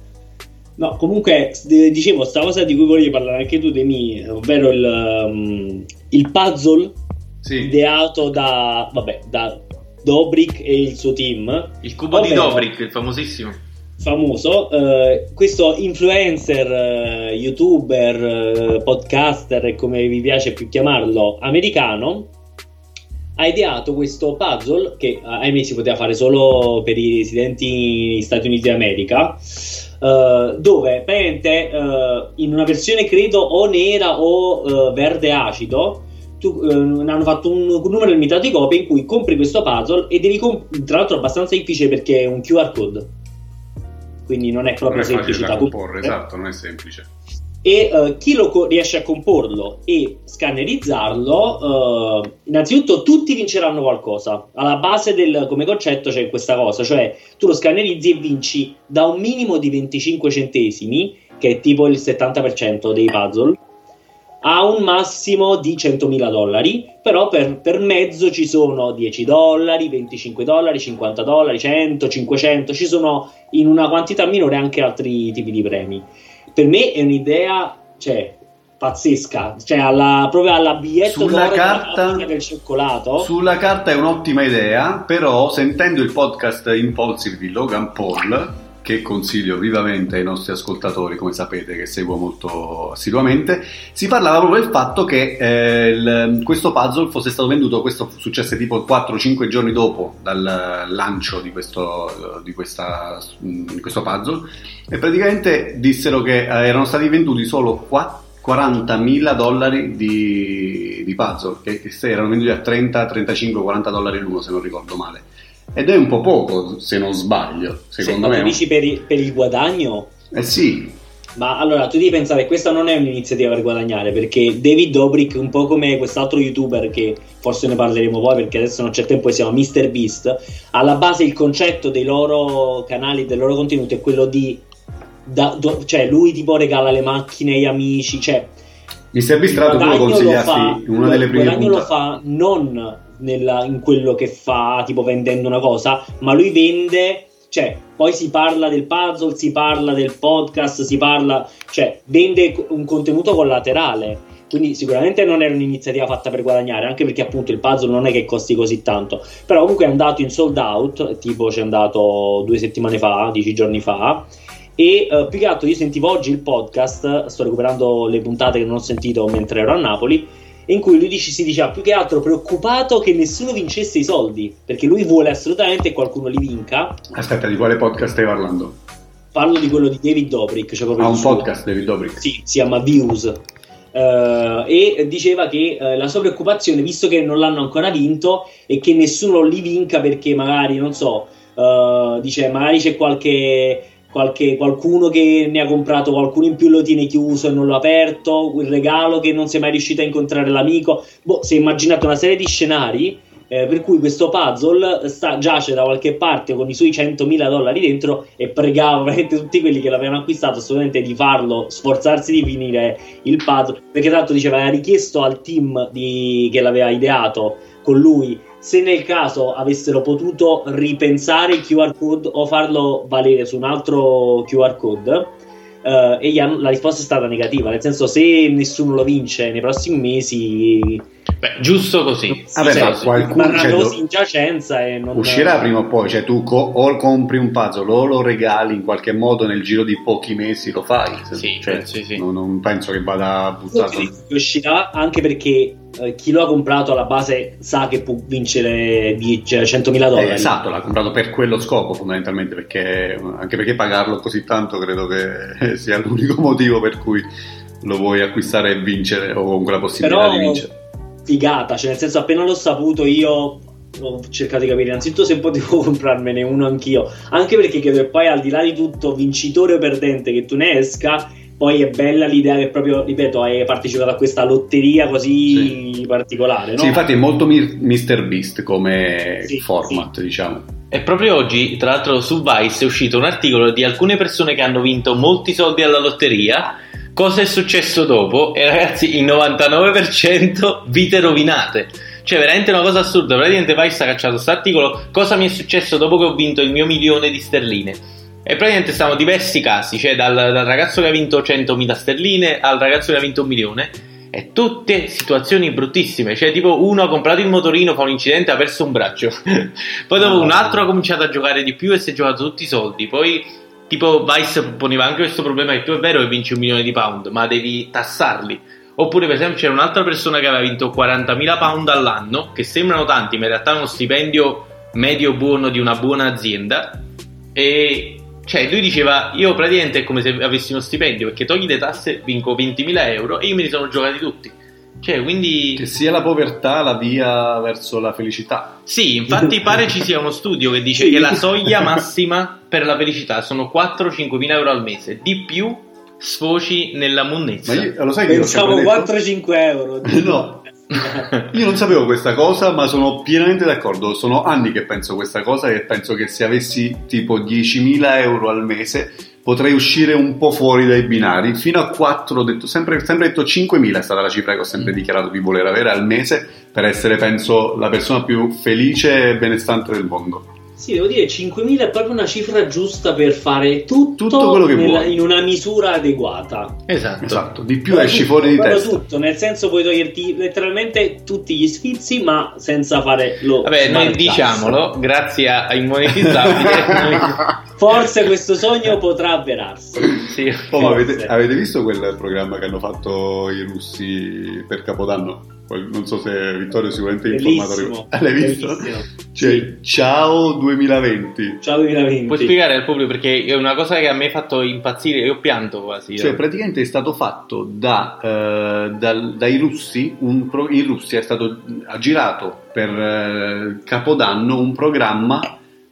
No, comunque, dicevo, sta cosa di cui volevi parlare anche tu, Demi, ovvero il, um, il puzzle Sì. ideato da, vabbè, da Dobrik e il suo team, Il cubo di Ovvero- Dobrik, il famosissimo. Famoso, eh, questo influencer, eh, youtuber, eh, podcaster come vi piace più chiamarlo, americano, ha ideato questo puzzle che ahimè si poteva fare solo per i residenti negli Stati Uniti d'America. eh, dove praticamente eh, in una versione credo o nera o eh, verde acido tu, eh, hanno fatto un, un numero limitato di copie in cui compri questo puzzle e devi comp- tra l'altro è abbastanza difficile perché è un QR code quindi non è Non proprio è facile semplice da comporre, comporre esatto, non è semplice. e eh, chi lo co- riesce a comporlo e scannerizzarlo, eh, innanzitutto tutti vinceranno qualcosa. Alla base del come concetto c'è questa cosa, cioè tu lo scannerizzi e vinci da un minimo di 25 centesimi, che è tipo il 70% dei puzzle, a un massimo di 100.000 dollari, però per, per mezzo ci sono 10 dollari, 25 dollari, 50 dollari, 100, 500, ci sono in una quantità minore anche altri tipi di premi per me è un'idea cioè, pazzesca, cioè alla, proprio alla biglietto Sulla carta- del cioccolato. Sulla carta è un'ottima idea, però sentendo il podcast Impulsive di Logan Paul, che consiglio vivamente ai nostri ascoltatori, come sapete, che seguo molto assiduamente, si parlava proprio del fatto che eh, il- questo puzzle fosse stato venduto, questo successe tipo 4-5 giorni dopo dal lancio di questo, di questa- di questo puzzle, e praticamente dissero che eh, erano stati venduti solo 4 40.000 dollari di, di puzzle che, che erano venduti a 30, 35, 40 dollari l'uno se non ricordo male ed è un po' poco se non sbaglio secondo Se me dici per, il- per il guadagno, eh sì ma allora tu devi pensare che questa non è un'iniziativa per guadagnare, perché David Dobrik, un po' come quest'altro youtuber che forse ne parleremo poi perché adesso non c'è tempo, si chiama MrBeast, alla base il concetto dei loro canali, del loro contenuto è quello di... da- do- cioè lui tipo regala le macchine agli amici, cioè Mr. Beast tra l'altro tu lo consigliasti fa- in una delle il prime guadagno lo puntate fa non nella- in quello che fa, tipo vendendo una cosa, ma lui vende, cioè, poi si parla del puzzle, si parla del podcast, si parla, cioè, vende un contenuto collaterale. Quindi sicuramente non era un'iniziativa fatta per guadagnare, anche perché appunto il puzzle non è che costi così tanto. Però comunque è andato in sold out, tipo c'è andato due settimane fa, dieci giorni fa. E eh, più che altro io sentivo oggi il podcast, sto recuperando le puntate che non ho sentito mentre ero a Napoli, in cui lui dice, si diceva più che altro preoccupato che nessuno vincesse i soldi, perché lui vuole assolutamente che qualcuno li vinca. aspetta di quale podcast stai parlando? Parlo di quello di David Dobrik, cioè ha il un suo. podcast David Dobrik Sì, si chiama Views. Eh, e diceva che eh, la sua preoccupazione, visto che non l'hanno ancora vinto, è che nessuno li vinca perché magari, non so, eh, dice magari c'è qualche, qualche- qualcuno che ne ha comprato qualcuno in più lo tiene chiuso e non l'ha aperto, il regalo che non sei mai riuscito a incontrare l'amico. Boh, si è immaginato una serie di scenari. eh, per cui questo puzzle sta, giace da qualche parte con i suoi 100.000 dollari dentro e pregava veramente tutti quelli che l'avevano acquistato assolutamente di farlo, sforzarsi di finire il puzzle, perché tanto diceva aveva richiesto al team di- che l'aveva ideato con lui se nel caso avessero potuto ripensare il QR code o farlo valere su un altro QR code eh, hanno- la risposta è stata negativa, nel senso se nessuno lo vince nei prossimi mesi Beh, giusto così. Vabbè, Cioè, ma qualcuno- barra cioè, così do- in giacenza e non... Uscirà prima o poi, cioè tu co- o compri un puzzle o lo regali in qualche modo nel giro di pochi mesi lo fai. Sì, cioè, sì, sì. Non, non penso che vada buttato. Sì, uscirà anche perché eh, chi lo ha comprato alla base sa che può vincere die- cioè, 100.000 dollari. Eh, esatto, l'ha comprato per quello scopo fondamentalmente, perché anche perché pagarlo così tanto credo che sia l'unico [LAUGHS] motivo per cui lo vuoi acquistare e vincere o comunque la possibilità Però di vincere. Figata, cioè nel senso appena l'ho saputo io ho cercato di capire innanzitutto se potevo [LAUGHS] comprarmene uno anch'io, anche perché credo che poi al di là di tutto vincitore o perdente che tu ne esca, poi è bella l'idea che proprio, ripeto, hai partecipato a questa lotteria così particolare, no? Sì, infatti è molto Mir- Mr. Beast come Sì, format, diciamo. E proprio oggi, tra l'altro, su Vice è uscito un articolo di alcune persone che hanno vinto molti soldi alla lotteria. Cosa è successo dopo? E ragazzi, il 99% vite rovinate. Cioè, veramente una cosa assurda. Praticamente Vice ha cacciato questo articolo. Cosa mi è successo dopo che ho vinto il mio milione di sterline? E praticamente stavano diversi casi, cioè dal, dal ragazzo che ha vinto 100.000 sterline al ragazzo che ha vinto un milione. E tutte situazioni bruttissime. Cioè, tipo, uno ha comprato il motorino, fa un incidente, ha perso un braccio. [LAUGHS] Poi dopo un altro ha cominciato a giocare di più e si è giocato tutti i soldi. Poi, tipo, Vice poneva anche questo problema che tu è vero che vinci un milione di pound, ma devi tassarli. Oppure, per esempio, c'era un'altra persona che aveva vinto 40.000 pound all'anno, che sembrano tanti, ma in realtà è uno stipendio medio buono di una buona azienda. E cioè, lui diceva: Io praticamente è come se avessi uno stipendio perché togli le tasse, vinco 20.000 euro e io me li sono giocati tutti. Cioè, quindi. Che sia la povertà la via verso la felicità. Sì, infatti pare ci sia uno studio che dice Sì. che la soglia massima per la felicità sono 4-5 mila euro al mese. Di più sfoci nella Ma monnezza. io, lo sai che Pensavo sempre detto- 4-5 euro. [LAUGHS] No. Io non sapevo questa cosa, ma sono pienamente d'accordo. Sono anni che penso questa cosa e penso che se avessi tipo 10.000 euro al mese potrei uscire un po' fuori dai binari. Fino a 4, ho detto, sempre, sempre detto 5.000 è stata la cifra che ho sempre dichiarato di voler avere al mese per essere, penso, la persona più felice e benestante del mondo. Sì, devo dire, 5.000 è proprio una cifra giusta per fare tutto, Tutto quello che nella- vuoi. in una misura adeguata. Esatto. Esatto, di più tutto, fuori di testa. tutto, nel senso puoi toglierti letteralmente tutti gli sfizi, ma senza fare lo Vabbè, noi diciamolo, grazie a a Immonetizzabile. noi- tax. [LAUGHS] Forse questo sogno potrà avverarsi. sì. Oh, avete, avete visto quel programma che hanno fatto i russi per Capodanno? Non so se Vittorio è sicuramente informato. Bellissimo. Ah, [LAUGHS] L'hai visto? Cioè, Sì. ciao 2020. Ciao 2020. Puoi spiegare al pubblico perché è una cosa che a me ha fatto impazzire, io pianto quasi. Cioè, praticamente è stato fatto da, eh, dal- dai russi, un pro- in Russia è stato ha girato per eh, Capodanno un programma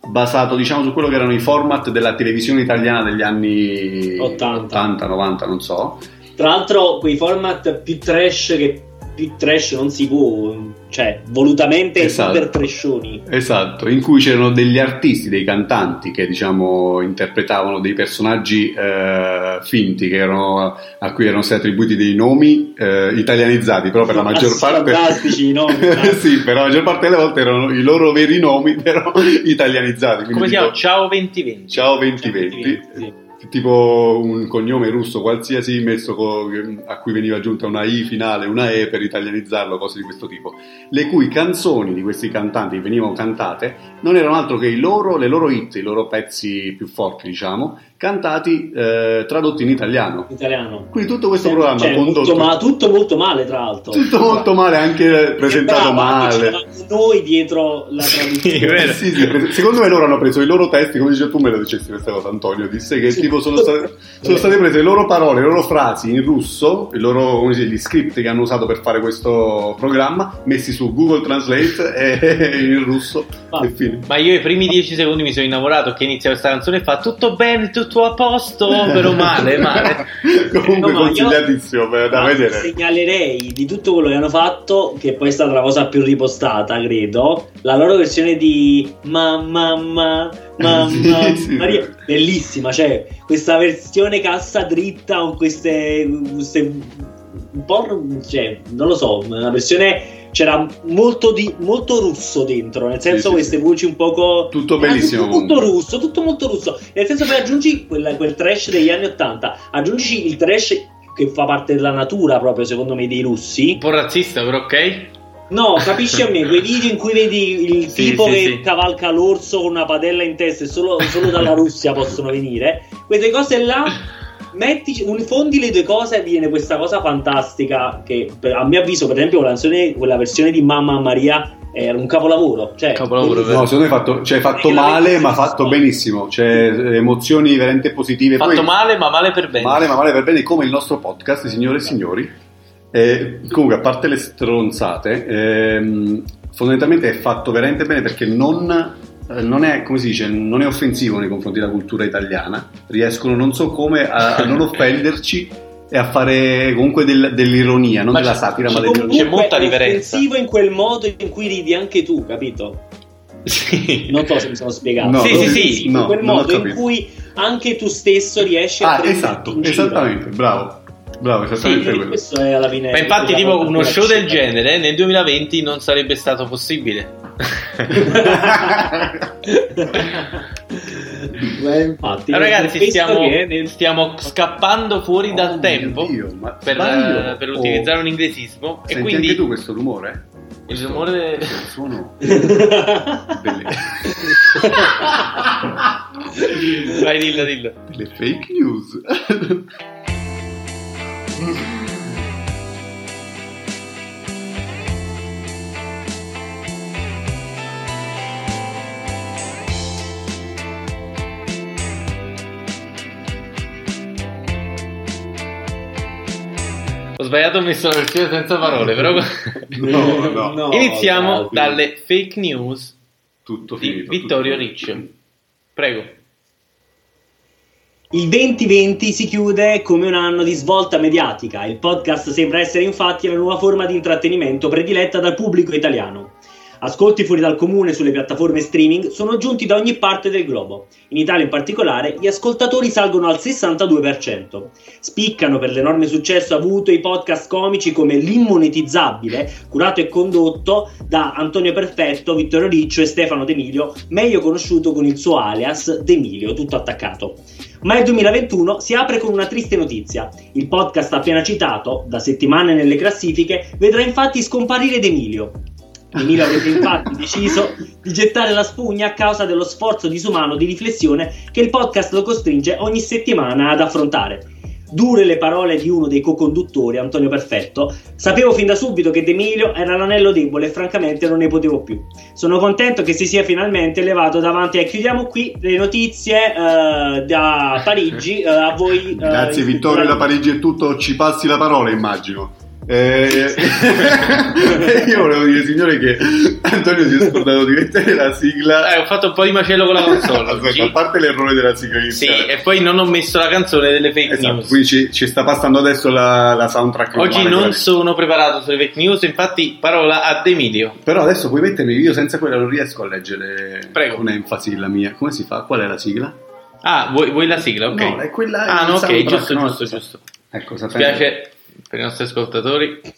basato diciamo su quello che erano i format della televisione italiana degli anni 80. 80 90, non so. Tra l'altro, quei format più trash che più trash non si può, cioè volutamente Esatto. super trashoni. Esatto, in cui c'erano degli artisti, dei cantanti che diciamo interpretavano dei personaggi eh, finti che erano, a cui erano stati attribuiti dei nomi eh, italianizzati, però per la maggior parte Fantastici, no? [LAUGHS] sì, per la maggior parte delle volte erano i loro veri nomi, [LAUGHS] però italianizzati. Come si chiama? Ciao 2020. Ciao 2020. Sì. Tipo un cognome russo qualsiasi messo co- a cui veniva aggiunta una I finale, una E per italianizzarlo, cose di questo tipo. Le cui canzoni di questi cantanti venivano cantate non erano altro che loro, le loro hit, i loro pezzi più forti, diciamo, cantati eh, tradotti in italiano. Italiano. Quindi tutto questo Cioè, programma cioè, molto, condotto ma- tutto molto male, tra l'altro. tutto molto male, anche presentato Bravo, anche male. noi dietro la Sì, traduzione. [LAUGHS] Sì, sì, pre- secondo me loro hanno preso i loro testi, come dice tu me lo dicesti questa cosa Antonio, disse che Sì. tipo sono state, sono state prese le loro parole, le loro frasi in russo, i loro, come si dice, gli script che hanno usato per fare questo programma, messi su Google Translate e [LAUGHS] in russo fine. Ma io i primi 10 secondi mi sono innamorato che inizia questa canzone e fa tutto bene, tutto a posto, però male, male. [LAUGHS] Comunque No, consigliatissimo per- da vedere. Segnalerei di tutto quello che hanno fatto, che poi è stata la cosa più ripostata, credo, la loro versione di Mamma Mamma Mamma [LAUGHS] Sì, sì. Maria, bellissima, cioè questa versione cassa dritta con queste, queste un po' cioè, non lo so, una versione c'era molto, di, molto russo dentro, nel senso Sì, queste sì. voci un poco Tutto bellissimo tutto, molto comunque. russo, tutto molto russo. Nel senso poi aggiungi quel, quel trash degli anni 80, aggiungi il trash che fa parte della natura proprio secondo me dei russi. Un po' razzista, però ok? No, capisci a me, quei video in cui vedi il Sì, tipo sì, che sì. cavalca l'orso con una padella in testa e solo, solo dalla Russia possono venire. Quelle cose là, metti, fondi le due cose e viene questa cosa fantastica che per- a mio avviso, per esempio, quella, canzone- quella versione di Mamma Maria era un capolavoro. Cioè, Capolavoro. No, secondo me hai fatto, cioè, fatto male, ma fatto benissimo. Cioè, emozioni veramente positive. Fatto Poi- male, ma male per bene. Male, ma male per bene, come il nostro podcast, signore e signori. Eh, comunque, a parte le stronzate, ehm, fondamentalmente è fatto veramente bene perché non, non è, come si dice, non è offensivo nei confronti della cultura italiana. Riescono, non so come, a, a [LAUGHS] non offenderci e a fare comunque del- dell'ironia, non Ma della satira, ma dell'ironia. C'è molta è differenza. offensivo in quel modo in cui ridi anche tu, capito? Sì. Non so se mi sono spiegato. No, Sì, È sì, sì, no, in quel modo in cui anche tu stesso riesci a Ah, esatto, in giro. esattamente, bravo. Bravo, Sì, esattamente quello. questo è alla fine. Ma infatti, tipo, uno show del genere nel 2020 non sarebbe stato possibile. Beh, infatti, Ragazzi, stiamo, che nel- stiamo scappando fuori dal Oh, tempo mio Dio, per, eh, per Oh. utilizzare un inglesismo. E Senti quindi anche tu questo rumore? il rumore. Questo il suono [LAUGHS] delle, Vai, dillo, dillo. delle fake news. Ho sbagliato, ho messo la versione senza parole, però. No, no. No, Iniziamo dalle fake news Tutto di finito. Vittorio tutto Ricci. finito. Prego. Il 2020 si chiude come un anno di svolta mediatica. Il podcast sembra essere infatti la nuova forma di intrattenimento prediletta dal pubblico italiano. Ascolti fuori dal comune sulle piattaforme streaming sono giunti da ogni parte del globo. In Italia in particolare gli ascoltatori salgono al 62%. Spiccano per l'enorme successo avuto i podcast comici come L'immonetizzabile, curato e condotto da Antonio Perfetto, Vittorio Riccio e Stefano D'Emilio, meglio conosciuto con il suo alias D'Emilio, tutto attaccato. Ma il 2021 si apre con una triste notizia. Il podcast appena citato, da settimane nelle classifiche, vedrà infatti scomparire D'Emilio. Emilio avrebbe infatti deciso di gettare la spugna a causa dello sforzo disumano di riflessione che il podcast lo costringe ogni settimana ad affrontare. Dure le parole di uno dei co-conduttori, Antonio Perfetto, sapevo fin da subito che D'Emilio era l'anello debole e francamente non ne potevo più. Sono contento che si sia finalmente levato davanti e chiudiamo qui le notizie eh, da Parigi. eh, a voi. eh, Grazie Vittorio da Parigi è tutto, ci passi la parola immagino. Eh, [LAUGHS] io volevo dire signore che Antonio si è scordato di mettere la sigla. Eh, ho fatto un po' di macello con la console. Aspetta, a parte l'errore della sigla Sì, iniziale. e poi non ho messo la canzone delle fake Esatto, news. quindi ci, ci sta passando adesso la, la soundtrack. Oggi non sono preparato sulle fake news, infatti parola ad Emilio. Però adesso puoi mettermi, io senza quella non riesco a leggere Prego. con enfasi la mia. Come si fa? Qual è la sigla? Ah, vuoi, vuoi la sigla? Ok. No, è quella ah, no, ok, giusto, no? giusto, giusto. Ecco, sapete. spiace per i nostri ascoltatori. [LAUGHS]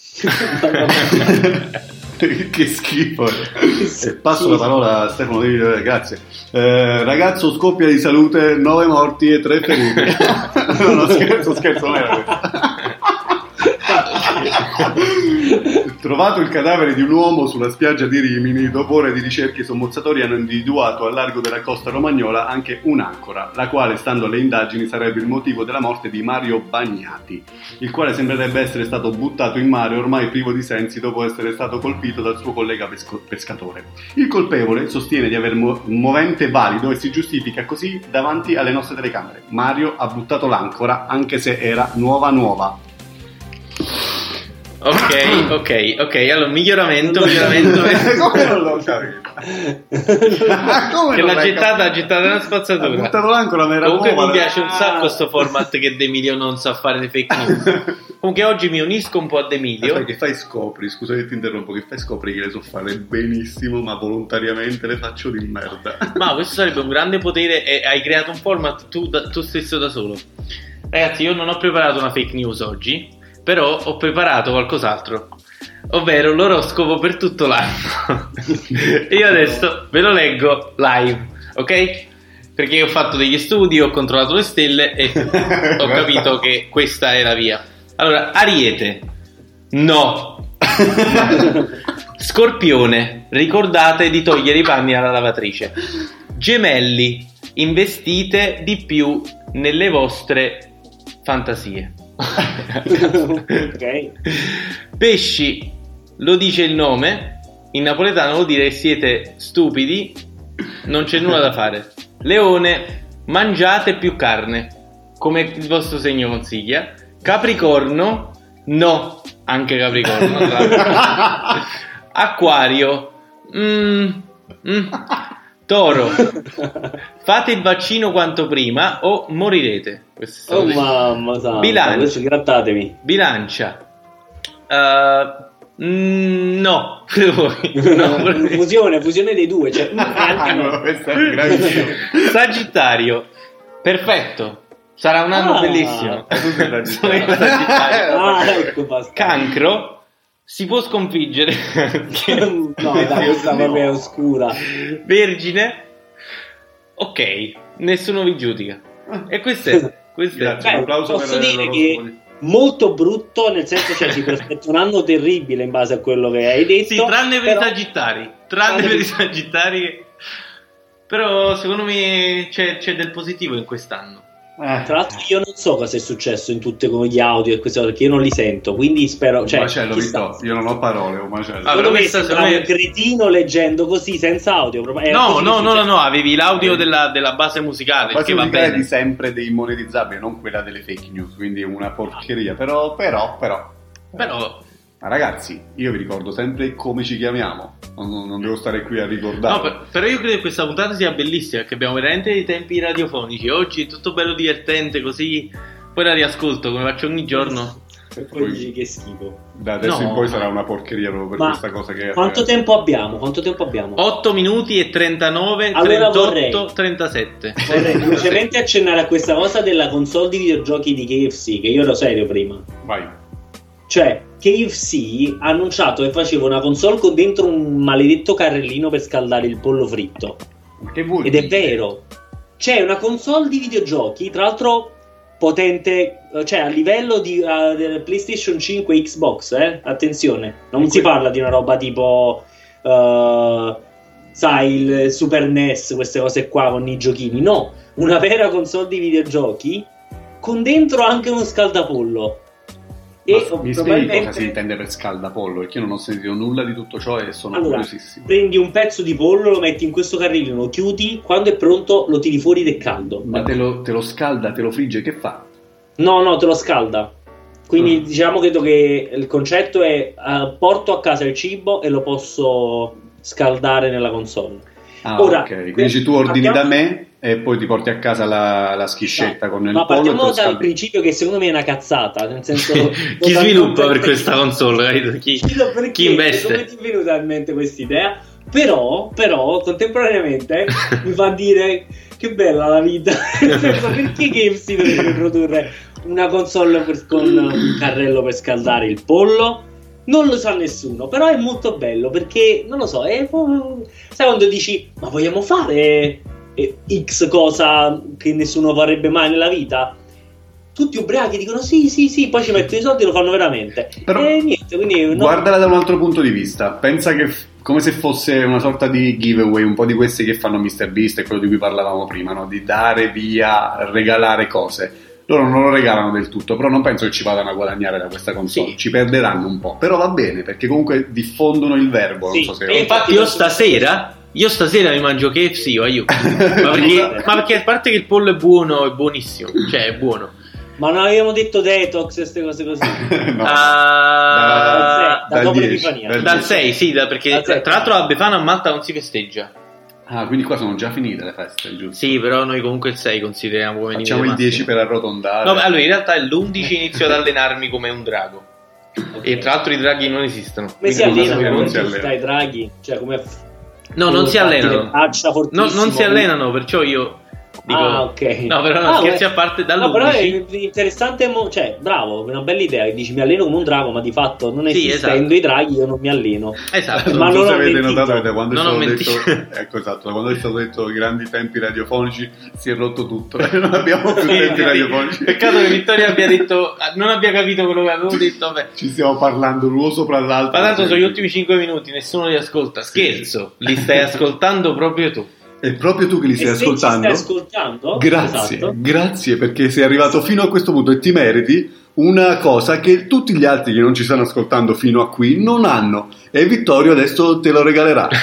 che schifo. E passo la parola a Stefano Devi, grazie. Eh, ragazzo scoppia di salute, 9 morti e 3 feriti. [LAUGHS] [LAUGHS] no, no, scherzo, scherzo, non era questo. [LAUGHS] Trovato il cadavere di un uomo sulla spiaggia di Rimini, dopo ore di ricerche i sommozzatori hanno individuato al largo della costa romagnola anche un'ancora, la quale, stando alle indagini, sarebbe il motivo della morte di Mario Bagnati, il quale sembrerebbe essere stato buttato in mare ormai privo di sensi dopo essere stato colpito dal suo collega pesco- pescatore. Il colpevole sostiene di aver mo- movente valido e si giustifica così davanti alle nostre telecamere. Mario ha buttato l'ancora anche se era nuova nuova. Ok, [COUGHS] ok, ok. Allora, miglioramento, miglioramento. [LAUGHS] Come non l'ho capito? Come che l'ha gettata, ha capito? gettata nella Ha spazzatura. buttato l'ancora, ma era Comunque nuova. mi piace un Ah. sacco questo format che D'Emilio non sa fare le fake news. [LAUGHS] Comunque oggi mi unisco un po' a D'Emilio. Aspetta, che fai scopri, scusa che ti interrompo, che fai scopri che le so fare benissimo, ma volontariamente le faccio di merda. [LAUGHS] Ma questo sarebbe un grande potere e hai creato un format tu, da- tu stesso da solo. Ragazzi, io non ho preparato una fake news oggi, però ho preparato qualcos'altro. Ovvero l'oroscopo per tutto l'anno. e [LAUGHS] io adesso ve lo leggo live, ok? Perché ho fatto degli studi, ho controllato le stelle e [LAUGHS] ho capito che questa è la via. Allora, Ariete. No. [LAUGHS] Scorpione, ricordate di togliere i panni alla lavatrice. Gemelli, investite di più nelle vostre fantasie. Ok. Pesci, lo dice il nome, in napoletano vuol dire siete stupidi, non c'è nulla da fare. Leone, mangiate più carne, come il vostro segno consiglia. Capricorno, no, anche Capricorno. [LAUGHS] Acquario, mm, mm. Toro, fate il vaccino quanto prima o morirete. Questo è Oh mamma santa, Bilancio. adesso grattatevi. Bilancia. Uh, [LAUGHS] no, No. fusione, fusione dei due. Cioè, Ah, [LAUGHS] no, questo è gravissimo. Sagittario. Perfetto. Sarà un anno Ah. bellissimo. [LAUGHS] Ah, ecco. Cancro. Si può sconfiggere. [LAUGHS] no, dai, questa proprio è oscura. Vergine. Ok, nessuno vi giudica. E questo è. Questo è. Grazie. Beh, un applauso posso per dire che di- molto brutto, nel senso cioè si prospetta un anno terribile in base a quello che hai detto. Sì, tranne per però- i sagittari. Tranne Tranne per i per- sagittari. Però secondo me c'è, c'è del positivo in quest'anno. Eh, Tra l'altro io non so cosa è successo in tutte con gli audio e queste cose, perché io non li sento, quindi spero... un Cioè, macello, chissà. Vittorio. Io non ho parole, un macello. Ah, Secondo me un cretino leggendo così, senza audio. è No, no, che no, no, no, avevi l'audio della, della base musicale, Ma che va musicale bene. di sempre dei monetizzabili, non quella delle fake news, quindi una porcheria. Però, però, però. Però, Ma ragazzi, io vi ricordo sempre come ci chiamiamo. Non, non devo stare qui a ricordare. no, per- però io credo che questa puntata sia bellissima, perché abbiamo veramente dei tempi radiofonici. Oggi è tutto bello divertente, così poi la riascolto come faccio ogni giorno. E poi dici che schifo. Da adesso No. in poi sarà una porcheria proprio per Ma questa cosa che Quanto tempo abbiamo? Quanto tempo abbiamo? 8 minuti e 39, Allora 38, vorrei- 37. Vorrei [LAUGHS] velocemente accennare a questa cosa della console di videogiochi di KFC, che io ero serio prima. Vai. Cioè, KFC ha annunciato che faceva una console con dentro un maledetto carrellino per scaldare il pollo fritto. Che vuol Ed è dire? vero. C'è una console di videogiochi, tra l'altro potente, eh, cioè a livello di del PlayStation 5 e Xbox, eh? Attenzione, non si parla di una roba tipo eh, sai, il Super NES, queste cose qua con i giochini, no, una vera console di videogiochi con dentro anche uno scaldapollo. E mi spieghi cosa si intende per scaldapollo? Perché io non ho sentito nulla di tutto ciò e sono Allora, curiosissimo. prendi un pezzo di pollo, lo metti in questo carrellino, lo chiudi, quando è pronto lo tiri fuori è caldo. Ma te lo, te lo scalda, te lo frigge, che fa? No, no, te lo scalda. Quindi Mm. diciamo credo che il concetto è eh, porto a casa il cibo e lo posso scaldare nella console. Ah, Ora, ok. Quindi tu ordini partiamo- da me e poi ti porti a casa la, la schiscetta con il Ma partiamo dal principio che secondo me è una cazzata, nel senso [LAUGHS] Chi sviluppa per questa console? capito? Chi, perché, chi investe? Come ti è venuta in mente questa idea? Però, però, contemporaneamente [LAUGHS] mi fa dire che bella la vita. [LAUGHS] Nel senso, perché KFC dovrebbe produrre una console per- con un carrello per scaldare il pollo? Non lo sa nessuno, però è molto bello perché, non lo so, è... sai quando dici, ma vogliamo fare X cosa che nessuno farebbe mai nella vita? Tutti ubriachi dicono sì, sì, sì, poi ci mettono i soldi e lo fanno veramente. Però- e niente, quindi... no. Guardala da un altro punto di vista. Pensa che f- come se fosse una sorta di giveaway, un po' di questi che fanno MrBeast e quello di cui parlavamo prima, no? di dare via, regalare cose. Loro non lo regalano del tutto, però non penso che ci vadano a guadagnare da questa console. Sì. Ci perderanno un po', però va bene perché comunque diffondono il verbo. Sì, Non so se e- Infatti io stasera, io stasera mi mangio KFC, o aiuto. Ma perché, [LAUGHS] ma perché a parte che il pollo è buono, è buonissimo, cioè è buono. Ma non avevamo detto detox e queste cose così. [LAUGHS] no. Ah, da dal dopo 10, l'Epifania. dal dal 6, sì, da- perché Dal tra sette. l'altro a Befana a Malta non si festeggia. Ah, quindi qua sono già finite le feste, giusto? Sì, però noi comunque il 6 consideriamo come Facciamo limite il 10 massimo. per arrotondare. No, allora in realtà l'11 inizio ad allenarmi come un drago. [LAUGHS] E tra l'altro i draghi non esistono. Come si allenano? non Non si si allena. Dai, draghi. Cioè, come... No, non si allenano. No, non si allenano, perciò io Dico, ah, ok. No, però no, Ah, scherzi beh. a parte No, però è dall'11. interessante, mo- cioè, bravo, è una bella idea. Dici mi alleno come un drago, ma di fatto non Sì, esistendo esatto. i draghi io non mi alleno. Esatto. [LAUGHS] Ma non so non se ho avete mentito. notato da quando, è Non ho stato mentito. detto, [LAUGHS] ecco, esatto, da quando è stato detto i grandi tempi radiofonici si è rotto tutto [LAUGHS] non abbiamo più Sì, tempi sì. radiofonici Peccato che Vittorio abbia detto, non abbia capito quello che avevo detto. Vabbè. ci stiamo parlando l'uno sopra l'altro Ma tanto sono gli ultimi 5 minuti, nessuno li ascolta. Sì. Scherzo, li stai ascoltando proprio tu. È proprio tu che li stai e se ascoltando ci stai ascoltando, grazie esatto. grazie perché sei arrivato fino a questo punto e ti meriti una cosa che tutti gli altri che non ci stanno ascoltando fino a qui non hanno e Vittorio adesso te lo regalerà [LAUGHS]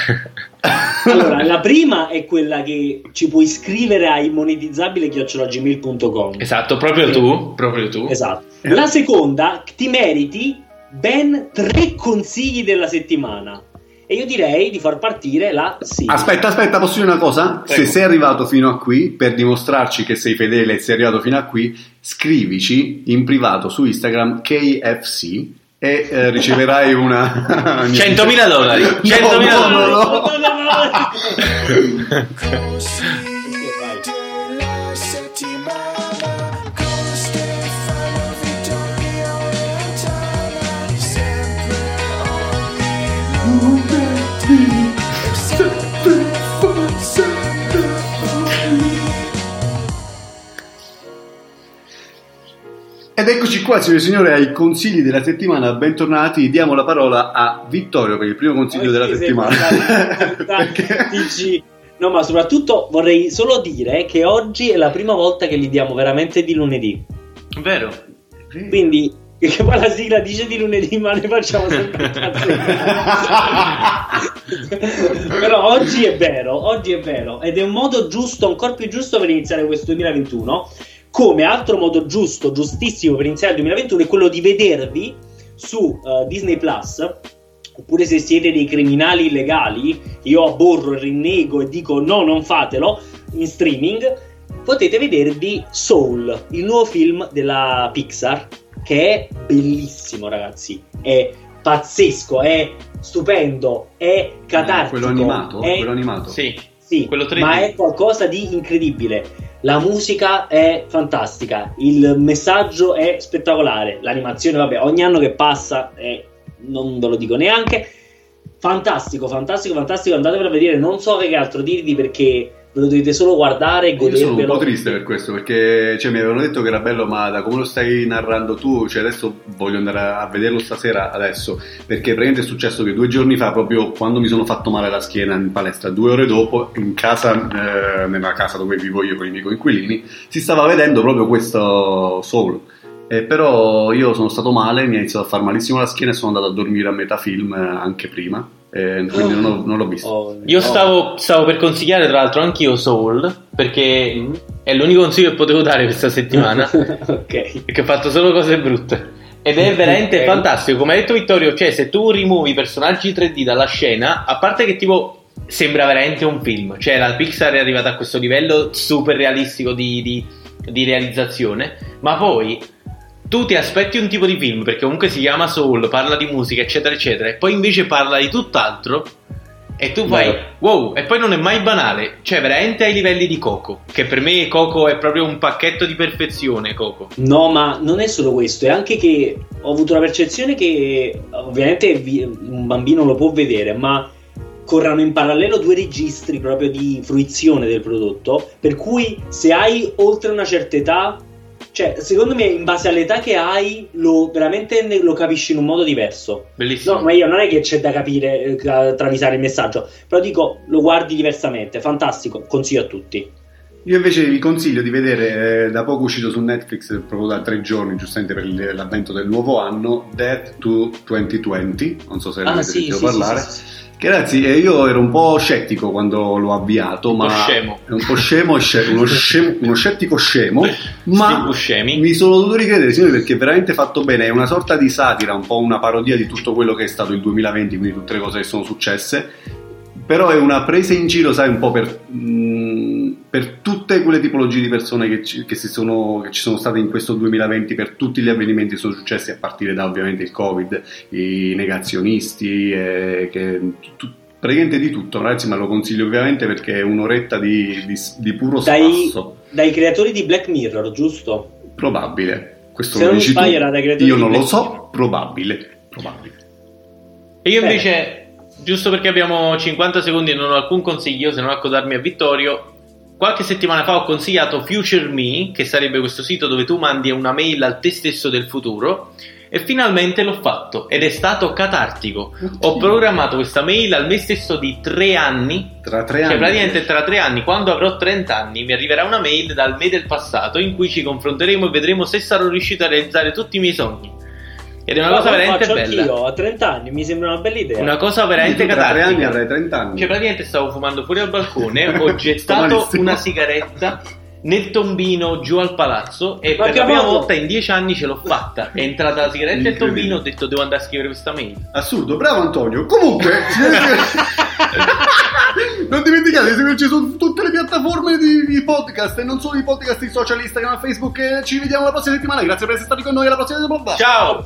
Allora, la prima è quella che ci puoi scrivere a immonetizzabile.gmail.com Esatto, proprio tu, proprio tu. Esatto. La seconda, ti meriti ben tre consigli della settimana. E io direi di far partire la sigla. Aspetta, aspetta, posso dire una cosa? Prego. Se sei arrivato fino a qui, per dimostrarci che sei fedele e sei arrivato fino a qui, scrivici in privato su Instagram KFC e eh, riceverai una... [LAUGHS] [LAUGHS] 100.000 dollari. 100.000 no, no, no. [LAUGHS] Così della Ed eccoci qua, signore e signori, ai consigli della settimana. Bentornati. Diamo la parola a Vittorio per il primo consiglio della [LAUGHS] Perché sei settimana. Perché? No, ma soprattutto vorrei solo dire che oggi è la prima volta che li diamo veramente di lunedì. Vero. Quindi, [LAUGHS] che poi la sigla dice di lunedì, ma ne facciamo sempre. [LAUGHS] Però oggi è vero, oggi è vero. Ed è un modo giusto, ancora più giusto per iniziare questo 2021. Come altro modo giusto, giustissimo per iniziare il 2021 è quello di vedervi su eh, Disney Plus. Oppure se siete dei criminali illegali, io aborro, rinnego e dico no, non fatelo in streaming. Potete vedervi Soul, il nuovo film della Pixar, che è bellissimo, ragazzi. È pazzesco, è stupendo, è catartico. Quello animato? è- Quello animato? Sì. sì, Quello 3D. ma è qualcosa di incredibile. La musica è fantastica, il messaggio è spettacolare, l'animazione, vabbè, ogni anno che passa, è- non ve lo dico neanche. Fantastico, fantastico, fantastico. Andatevelo a vedere. Non so che altro dirvi perché ve lo dovete solo guardare e Io sono un godervelo. po' triste per questo perché cioè, mi avevano detto che era bello, ma da come lo stai narrando tu, cioè adesso voglio andare a, vederlo stasera adesso. Perché praticamente è successo che due giorni fa, proprio quando mi sono fatto male la schiena in palestra, due ore dopo, in casa, eh, nella casa dove vivo io con i miei coinquilini, si stava vedendo proprio questo Soul. Eh, però io sono stato male, mi ha iniziato a far malissimo la schiena e sono andato a dormire a metà film eh, anche prima. Eh, quindi non, ho- non l'ho visto. Oh, Io no. stavo, stavo per consigliare tra l'altro anch'io Soul, perché Mm. è l'unico consiglio che potevo dare questa settimana, [LAUGHS] ok. perché ho fatto solo cose brutte. Ed è veramente Ok. fantastico, come ha detto Vittorio, cioè se tu rimuovi i personaggi 3D dalla scena, a parte che tipo sembra veramente un film, cioè la Pixar è arrivata a questo livello super realistico di, di- di realizzazione, ma poi tu ti aspetti un tipo di film, perché comunque si chiama Soul, parla di musica, eccetera, eccetera, e poi invece parla di tutt'altro. E tu fai, wow, e poi non è mai banale, cioè veramente ai livelli di Coco, che per me Coco è proprio un pacchetto di perfezione, Coco. No, ma non è solo questo, è anche che ho avuto la percezione che ovviamente vi- un bambino lo può vedere, ma corrano in parallelo due registri proprio di fruizione del prodotto, per cui se hai oltre una certa età, cioè secondo me in base all'età che hai lo veramente ne- lo capisci in un modo diverso. Bellissimo. No, ma io non è che c'è da capire, eh, da travisare il messaggio, però dico lo guardi diversamente, fantastico, consiglio a tutti. Io invece vi consiglio di vedere, eh, da poco uscito su Netflix, proprio da tre giorni, giustamente per l'avvento del nuovo anno, Death to 2020, non so se ne avete sentito parlare. Ah, sì, sì, ragazzi, eh, io ero un po' scettico quando l'ho avviato, Un po' ma scemo. è un po' scemo, sce- uno, scemo- uno scettico scemo, [LAUGHS] ma mi sono dovuto ricredere, signori, perché è veramente fatto bene, è una sorta di satira, un po' una parodia di tutto quello che è stato il 2020, quindi tutte le cose che sono successe, però è una presa in giro, sai, un po' per, mh, per tutte quelle tipologie di persone che ci, che si sono, che ci sono state in questo 2020, per tutti gli avvenimenti che sono successi a partire da ovviamente il Covid, i negazionisti, eh, che, tu- praticamente di tutto, ragazzi, ma lo consiglio ovviamente perché è un'oretta di, di, di puro Dai, spasso. dai creatori di Black Mirror, giusto? Probabile. Questo Se lo dici tu. era dai creatori Io di non lo Black so, Mirror. probabile. Probabile. E io Bene. invece, giusto perché abbiamo 50 secondi e non ho alcun consiglio, se non accodarmi a Vittorio, qualche settimana fa ho consigliato Future Me, che sarebbe questo sito dove tu mandi una mail al te stesso del futuro, e finalmente l'ho fatto ed è stato catartico. Ho programmato questa mail al me stesso di tre anni. Tra tre Cioè, anni. praticamente tra tre anni, quando avrò 30 anni, mi arriverà una mail dal me del passato in cui ci confronteremo e vedremo se sarò riuscito a realizzare tutti i miei sogni. Ed è una cosa Guarda, lo veramente faccio bella. anch'io, a 30 anni mi sembra una bella idea. Una cosa veramente Tra tre anni catartica. avrai 30 anni. Cioè, praticamente stavo fumando fuori al balcone, ho [LAUGHS] gettato una sigaretta nel tombino giù al palazzo e Ma per la prima modo? volta in dieci anni ce l'ho fatta. È entrata la sigaretta e il Incredibile. tombino, ho detto devo andare a scrivere questa mail. Assurdo, bravo Antonio. Comunque, [LAUGHS] [LAUGHS] non dimenticate di seguirci su tutte le piattaforme di, di podcast e non solo i podcast di social, Instagram, Facebook. E ci vediamo la prossima settimana. Grazie per essere stati con noi. Alla prossima settimana. Ciao!